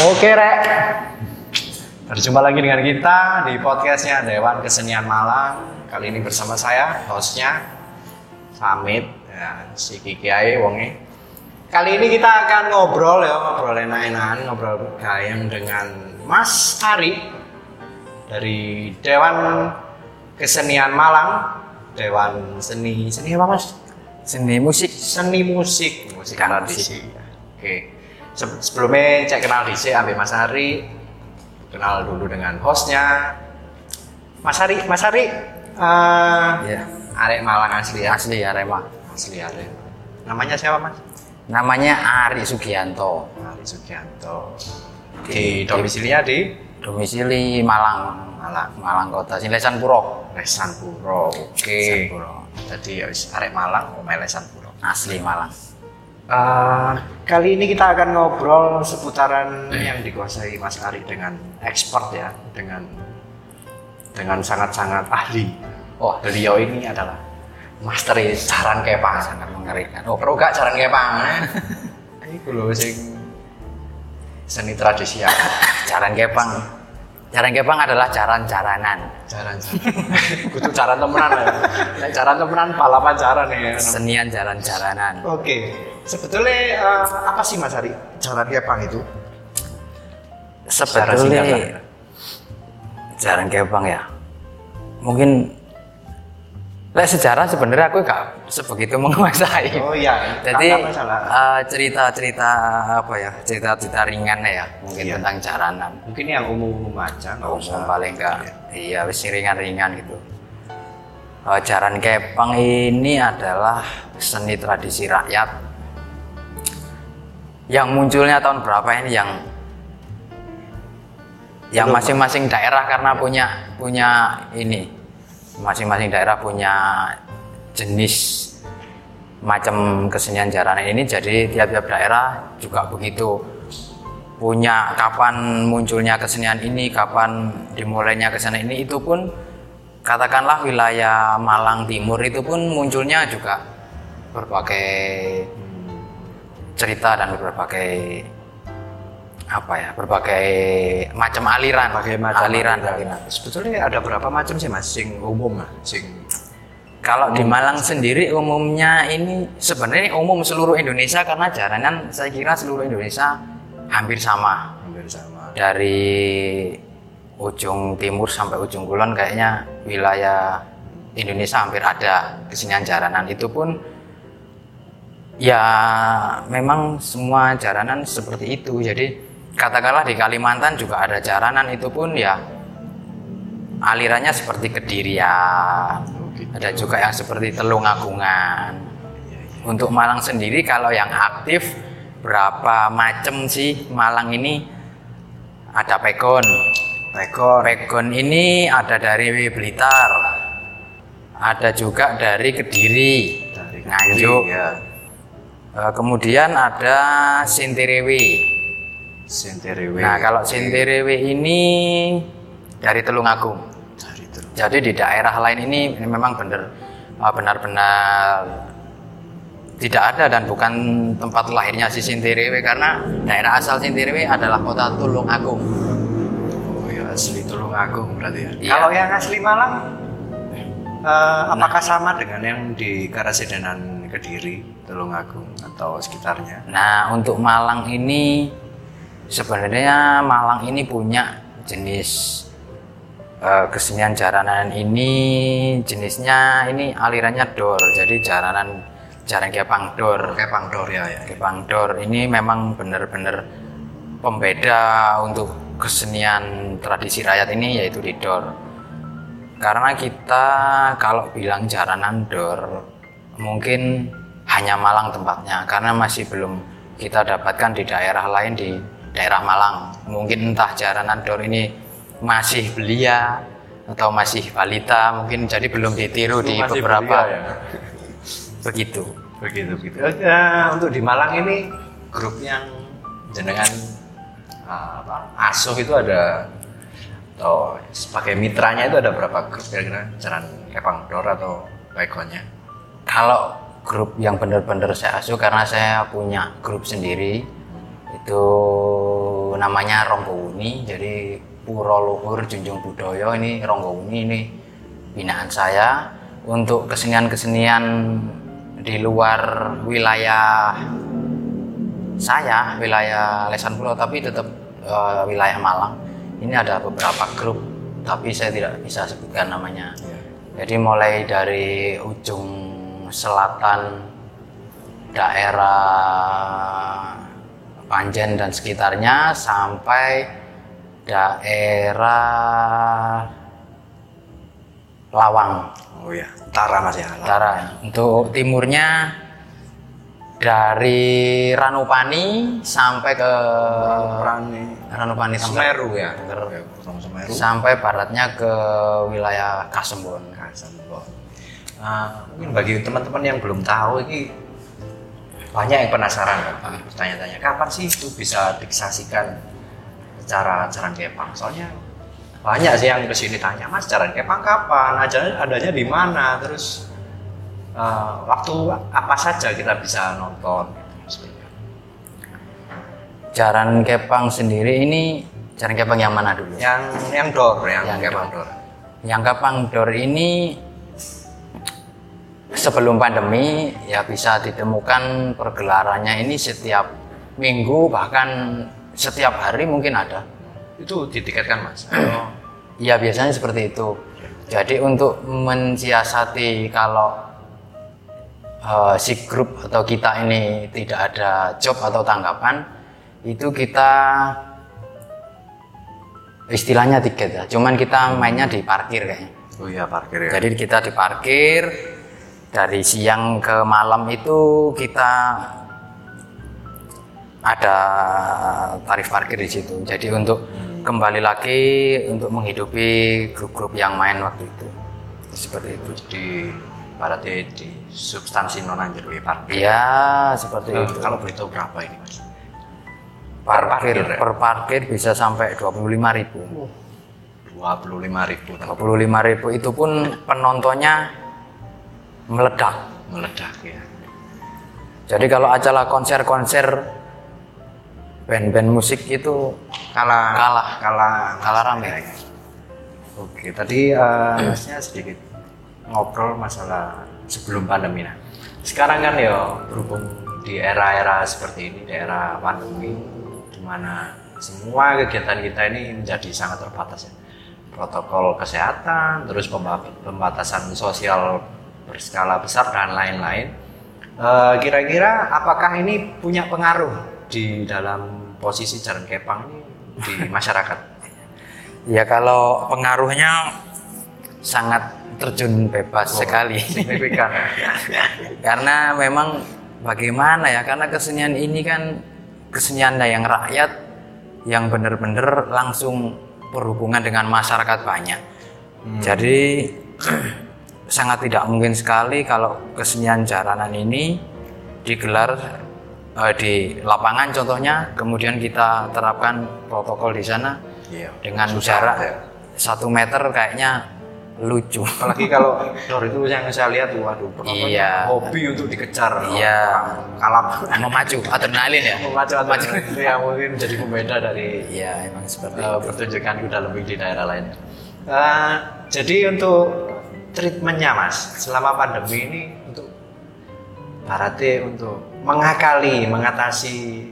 Oke rek, berjumpa lagi dengan kita di podcastnya Dewan Kesenian Malang. Kali ini bersama saya, hostnya Samit, ya, si Kiki Ae wonge. Kali ini kita akan ngobrol ya, ngobrol enak-enakan, ngobrol gayeng dengan Mas Ari dari Dewan Kesenian Malang, Dewan Seni, seni apa mas? Seni musik. Seni musik, musik tradisi. Oke. Se- Sebelumnya cek kenal DC ambil Mas Ari, kenal dulu dengan hostnya. Mas Ari, Mas Ari, eh Ya, Arek Malang asli ya? asli Arema. Asli Arek. Namanya siapa Mas? Namanya Ari Sugianto. Ari Sugianto. Di domisilinya di Domisili Malang. Malang. Malang Kota. Silesan Puro. Lesan Puro. Oke. Lesan Puro. Jadi ya wis Arek Malang, Omel Lesan Puro. Asli Malang. Eh, kali ini kita akan ngobrol seputaran yang dikuasai Mas Ari dengan expert ya, dengan dengan sangat-sangat ahli. Oh, beliau ini adalah master jaran kepang. Sangat mengerikan. Oh, pro gak jaran kepang? Iku lho sing seni tradisi ya. Jaran Kepang. Jaran Kepang adalah jaran-jaranan. Jaran. Kudu jaran temenan ya. Nek jaran temenan balapan jaran ya. Senian jaran-jaranan. Oke. Sebetulnya eh, apa sih Mas Ari jaran kepang itu? Sebetulnya jaran Kepang ya. Mungkin Lek sejarah sebenarnya aku gak sebegitu menguasai. Oh iya, Jadi nggak eh, cerita-cerita apa ya, cerita-cerita ringan ya, mungkin Iya. tentang jaranan. Mungkin yang umum-umum aja, nggak usah. Umum paling enggak, iya wis ringan-ringan gitu. Eh, jaran kepang ini adalah seni tradisi rakyat yang munculnya tahun berapa ini yang yang masing-masing daerah karena punya punya ini masing-masing daerah punya jenis macam kesenian jaranan ini jadi tiap-tiap daerah juga begitu. Punya kapan munculnya kesenian ini kapan dimulainya kesenian ini itu pun katakanlah wilayah Malang Timur itu pun munculnya juga berbagai cerita dan berbagai apa ya berbagai macam aliran Pakai macam aliran, aliran. aliran. Sebetulnya ada berapa macam sih mas? Sing umum lah, sing Kalau di Malang sendiri umumnya ini sebenarnya umum seluruh Indonesia karena jaranan saya kira seluruh Indonesia hampir sama hampir sama. dari ujung timur sampai ujung kulon kayaknya wilayah Indonesia hampir ada kesenian jaranan itu pun ya memang semua jaranan seperti itu jadi katakanlah di Kalimantan juga ada jaranan itu pun ya alirannya seperti kedirian. Ada juga yang seperti telung agungan. Untuk Malang sendiri kalau yang aktif berapa macam sih Malang ini? Ada pegon. Rekor. pegon ini ada dari Blitar. Ada juga dari Kediri. Dari Nganjuk. ya. Eh, kemudian ada Sintirewe Senterewe. nah kalau Sintirewe ini dari Telungagung dari itu. jadi di daerah lain ini memang benar eh, benar-benar tidak ada dan bukan tempat lahirnya si Sintirewe karena daerah asal Sintirewe adalah kota Tulungagung. Oh ya asli Tulungagung berarti ya. Iya. Kalau yang asli Malang, eh, apakah sama dengan yang di Karasidenan Kediri, Tulungagung atau sekitarnya? Nah, untuk Malang ini sebenarnya Malang ini punya jenis eh, kesenian jaranan ini jenisnya ini alirannya dor. Jadi jaranan jaran kepang dor. Kepang Dor ya ya. Kepang dor ini memang benar-benar pembeda untuk kesenian tradisi rakyat ini yaitu di dor. Karena kita kalau bilang jaranan dor mungkin hanya Malang tempatnya karena masih belum kita dapatkan di daerah lain di daerah Malang. Mungkin entah jaranan dor ini masih belia atau masih balita mungkin jadi belum ditiru di beberapa belia ya. begitu. Begitu begitu. Eh, untuk di Malang ini grup yang jenengan ah, apa, asuh itu ada atau sebagai mitranya itu ada berapa grup kira-kira jalan Kepang Dor atau backgroundnya? Kalau grup yang benar-benar saya asuh karena saya punya grup sendiri itu namanya Ronggo Uni jadi Puro Luhur Junjung Budoyo ini Ronggo Uni ini binaan saya. Untuk kesenian-kesenian di luar wilayah saya wilayah Lesan Pulau tapi tetap uh, wilayah Malang. Ini ada beberapa grup tapi saya tidak bisa sebutkan namanya. Jadi mulai dari ujung selatan daerah Panjen dan sekitarnya sampai daerah Lawang. Oh ya, utara Mas ya. Utara. Untuk timurnya dari Ranupani sampai ke Ranupani Ranupani Semeru ya. Semeru. Sampai baratnya ke wilayah Kasembon. Kasembon. Nah, mungkin bagi teman-teman yang belum tahu ini banyak yang penasaran kan, tanya-tanya kapan sih itu bisa disaksikan secara jalan kepang. Soalnya banyak sih yang ke sini tanya, Mas jalan kepang kapan? Aja adanya di mana? Terus uh, waktu apa saja kita bisa nonton? Jaran Kepang sendiri ini Jaran Kepang yang mana dulu? Yang yang dor, yang, yang Kepang dor. Yang Kepang dor ini sebelum pandemi ya bisa ditemukan pergelarannya ini setiap minggu bahkan setiap hari mungkin ada. Itu ditiketkan mas? Iya biasanya seperti itu. Jadi untuk mensiasati kalau uh, si grup atau kita ini tidak ada job atau tanggapan, itu kita istilahnya tiket ya. Cuman kita mainnya di parkir kayaknya. Oh iya parkir ya. Jadi kita di parkir dari siang ke malam itu kita ada tarif parkir di situ. Jadi untuk kembali lagi untuk menghidupi grup-grup yang main waktu itu. Seperti itu. Jadi para di, di substansi non anjir parkir. Iya, seperti nah, itu. Kalau boleh tahu berapa ini, Mas? Per parkir, ya? per parkir bisa sampai 25.000. ribu. 25 ribu. 25 ribu itu pun penontonnya meledak. Meledak ya. Jadi kalau acara konser-konser band-band musik itu kalah kalah kalah kalah rame. Ya. Oke, tadi uh, sedikit ngobrol masalah sebelum pandemi nah. Sekarang kan ya berhubung di era-era seperti ini, di era pandemi di mana semua kegiatan kita ini menjadi sangat terbatas ya. Protokol kesehatan, terus pembatasan sosial berskala besar dan lain-lain. Kira-kira uh, apakah ini punya pengaruh di dalam posisi jalan kepang ini di masyarakat? ya kalau pengaruhnya sangat terjun bebas oh, sekali. Signifikan. Karena memang bagaimana ya? Karena kesenian ini kan kesenian yang rakyat yang benar-benar langsung berhubungan dengan masyarakat banyak. Hmm. Jadi sangat tidak mungkin sekali kalau kesenian jaranan ini digelar uh, di lapangan contohnya, kemudian kita terapkan protokol di sana iya, dengan jarak ya. satu meter kayaknya lucu. Apalagi kalau itu yang saya lihat waduh, iya. hobi untuk dikejar. Iya. Kalap. Memacu adrenalin ya. Memacu adrenalin itu yang mungkin menjadi pembeda dari. Iya, emang seperti uh, pertunjukan kuda lebih di daerah lain. Uh, jadi untuk treatmentnya mas selama pandemi ini untuk Barate untuk mengakali mengatasi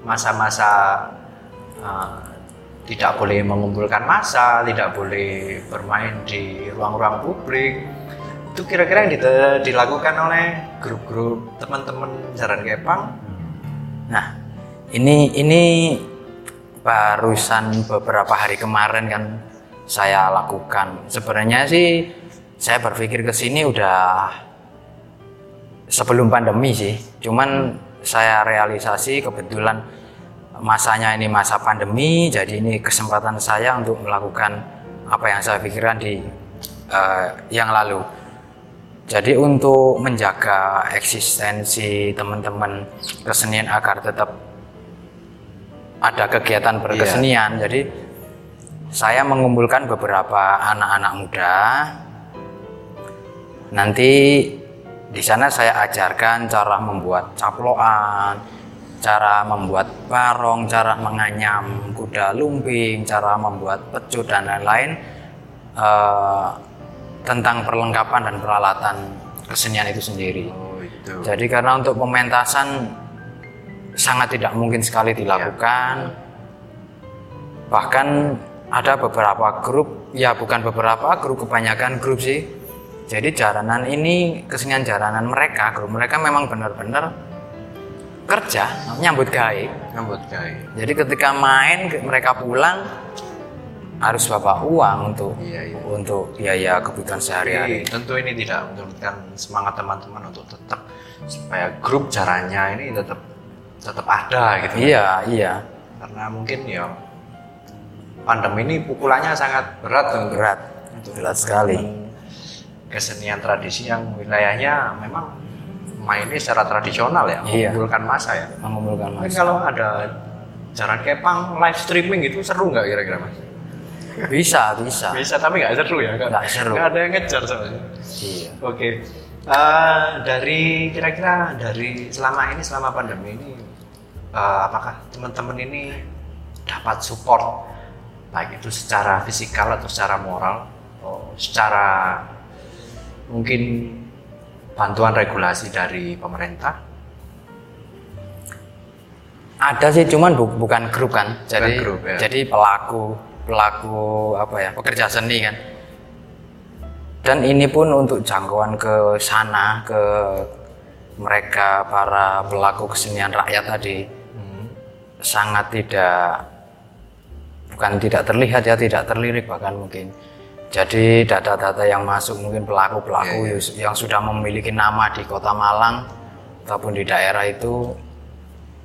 masa-masa uh, tidak boleh mengumpulkan massa, tidak boleh bermain di ruang-ruang publik. Itu kira-kira yang dilakukan oleh grup-grup teman-teman Jaran Kepang. Nah, ini ini barusan beberapa hari kemarin kan saya lakukan. Sebenarnya sih saya berpikir ke sini udah sebelum pandemi sih. Cuman saya realisasi kebetulan masanya ini masa pandemi, jadi ini kesempatan saya untuk melakukan apa yang saya pikirkan di uh, yang lalu. Jadi untuk menjaga eksistensi teman-teman kesenian agar tetap ada kegiatan berkesenian, yeah. jadi saya mengumpulkan beberapa anak-anak muda. Nanti di sana saya ajarkan cara membuat caploan, cara membuat barong, cara menganyam kuda lumping, cara membuat pecut dan lain-lain eh, tentang perlengkapan dan peralatan kesenian itu sendiri. Oh, itu. Jadi karena untuk pementasan sangat tidak mungkin sekali dilakukan. Bahkan ada beberapa grup, ya bukan beberapa grup, kebanyakan grup sih. Jadi jaranan ini kesenian jaranan mereka, grup mereka memang benar-benar kerja, nyambut gawe. Nyambut gawe. Jadi ketika main mereka pulang harus bawa uang untuk Iya, iya. untuk biaya kebutuhan sehari-hari. Tentu ini tidak menurunkan semangat teman-teman untuk tetap supaya grup caranya ini tetap tetap ada gitu. Iya, iya, Karena mungkin ya pandemi ini pukulannya sangat berat untuk berat, berat sekali. Kesenian tradisi yang wilayahnya memang mainnya secara tradisional ya, Iya. mengumpulkan masa ya. Mengumpulkan masa. kalau ada jalan kepang live streaming itu seru nggak kira-kira mas? Bisa, bisa. Bisa tapi nggak seru ya? Nggak seru. Nggak ada yang ngejar soalnya. Iya. Oke. Eh, dari kira-kira dari selama ini selama pandemi ini eh, apakah teman-teman ini dapat support baik itu secara fisikal atau secara moral atau secara mungkin bantuan regulasi dari pemerintah? Ada sih, cuman bu- bukan grup kan. Jadi grup, ya. jadi pelaku pelaku apa ya pekerja seni kan. Dan ini pun untuk jangkauan ke sana ke mereka para pelaku kesenian rakyat tadi sangat tidak bukan tidak terlihat ya tidak terlirik bahkan mungkin jadi data-data yang masuk mungkin pelaku-pelaku Iya, yus- yang sudah memiliki nama di kota Malang ataupun di daerah itu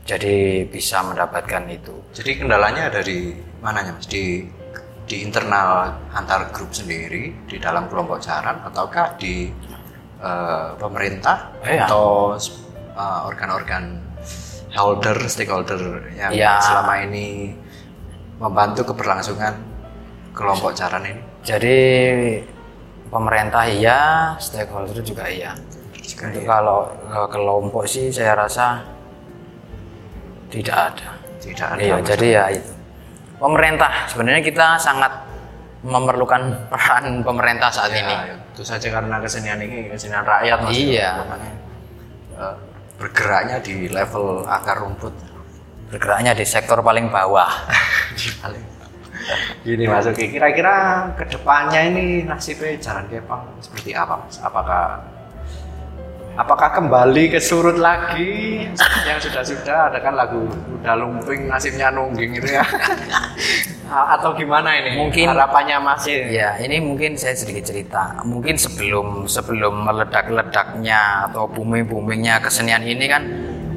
jadi bisa mendapatkan itu Jadi kendalanya dari mananya mas? Di di internal antar grup sendiri di dalam kelompok jaran ataukah di eh, pemerintah Iya. atau eh, organ-organ holder stakeholder yang Iya. selama ini membantu keberlangsungan kelompok jaran ini? Jadi pemerintah iya stakeholder juga iya Jika untuk iya, kalau ke kelompok sih saya rasa tidak ada tidak ada Iya, masalah. jadi ya itu. Pemerintah sebenarnya kita sangat memerlukan peran pemerintah saat Ya, ini. Itu saja karena kesenian ini kesenian rakyat mas. Iya. Makanya, eh, bergeraknya di level akar rumput. Bergeraknya di sektor paling bawah. di paling Gini Mas. Uki, kira-kira ke depannya ini nasibnya Jalan Kepang seperti apa Mas? Apakah apakah kembali ke surut lagi? Yang sudah-sudah ada kan lagu udah lumping nasibnya nungging itu ya. Atau gimana ini Mungkin- harapannya masih Ya, ini mungkin saya sedikit cerita. Mungkin sebelum sebelum meledak-ledaknya atau booming-boomingnya kesenian ini kan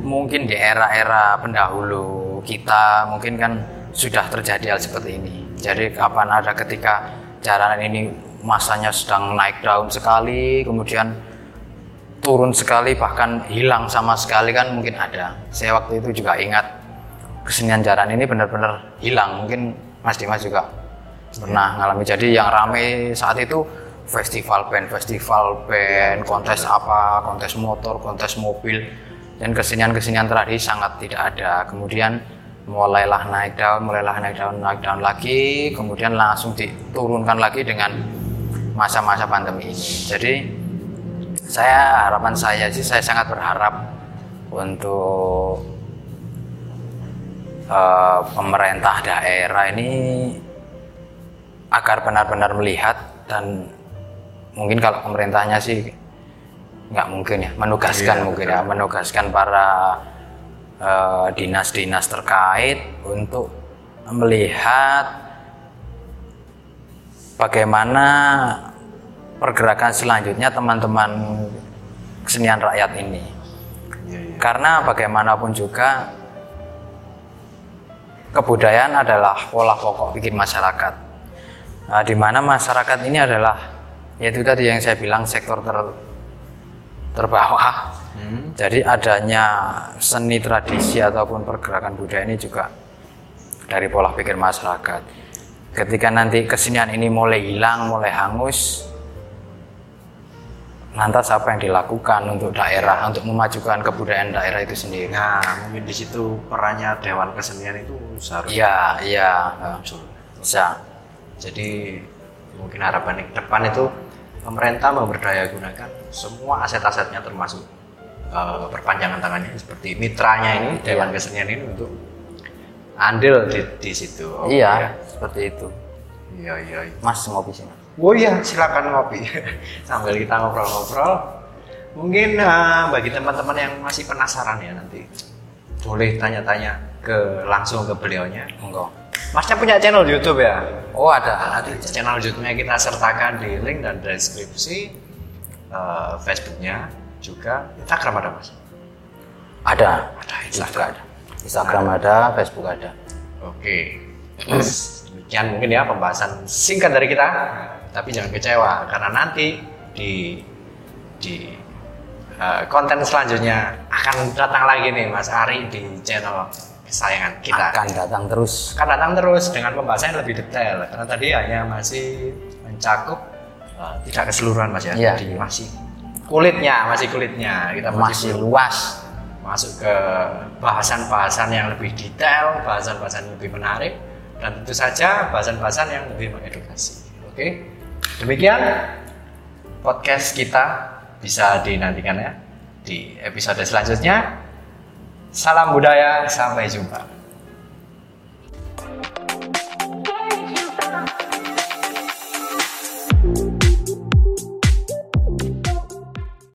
mungkin di era-era pendahulu kita mungkin kan sudah terjadi hal seperti ini. Jadi kapan ada ketika jaranan ini masanya sedang naik daun sekali, kemudian turun sekali bahkan hilang sama sekali kan mungkin ada. Saya waktu itu juga ingat kesenian jaran ini benar-benar hilang. Mungkin Mas Dimas juga pernah ngalami. Jadi yang rame saat itu festival band, festival band, kontes apa, kontes motor, kontes mobil, dan kesenian-kesenian tradisi sangat tidak ada. Kemudian mulailah naik daun, mulailah naik daun, naik daun lagi, kemudian langsung diturunkan lagi dengan masa-masa pandemi ini. Jadi saya harapan saya sih saya sangat berharap untuk eh, pemerintah daerah ini agar benar-benar melihat dan mungkin kalau pemerintahnya sih nggak mungkin ya menugaskan Iya, mungkin betul. ya menugaskan para eh, dinas-dinas terkait untuk melihat bagaimana pergerakan selanjutnya teman-teman kesenian rakyat ini. Iya, iya. Karena bagaimanapun juga kebudayaan adalah pola pokok pikir masyarakat. Nah, di mana masyarakat ini adalah yaitu tadi yang saya bilang sektor ter terbawah. Hmm. Jadi adanya seni tradisi ataupun pergerakan budaya ini juga dari pola pikir masyarakat. ketika nanti kesenian ini mulai hilang, mulai hangus, lantas apa yang dilakukan untuk daerah, untuk memajukan kebudayaan daerah itu sendiri? Nah, mungkin di situ perannya Dewan Kesenian itu seharusnya Iya, iya, bisa. Jadi mungkin harapan ke depan itu pemerintah memberdaya gunakan semua aset-asetnya termasuk eh, perpanjangan tangannya seperti mitranya ini Dewan Kesenian ini untuk andil di, di situ. Oke, Iya, ya. seperti itu. Iya, iya, iya. Mas ngopi sini. Oh iya, silakan ngopi. Sambil kita ngobrol-ngobrol. Mungkin eh, bagi teman-teman yang masih penasaran ya nanti boleh tanya-tanya ke langsung ke beliaunya. Enggak. Masnya punya channel YouTube ya? Oh ada. Nanti channel YouTube-nya kita sertakan di link dan deskripsi eh, Facebook-nya juga Instagram ada mas. Ada. Ada Juga Instagram. ada. Instagram ada, Facebook ada. Oke. Terus, Demikian mungkin ya pembahasan singkat dari kita, tapi jangan kecewa karena nanti di di eh, konten selanjutnya akan datang lagi nih Mas Ari di channel kesayangan kita. Akan datang terus. akan datang terus dengan pembahasan yang lebih detail karena tadi hanya masih mencakup uh, tidak keseluruhan mas ya Iya. Jadi masih kulitnya masih kulitnya. Kita Masih belum luas. masuk ke bahasan-bahasan yang lebih detail bahasan-bahasan yang lebih menarik dan tentu saja bahasan-bahasan yang lebih mengedukasi. Oke? Demikian podcast kita bisa dinantikan ya di episode selanjutnya. Salam budaya sampai jumpa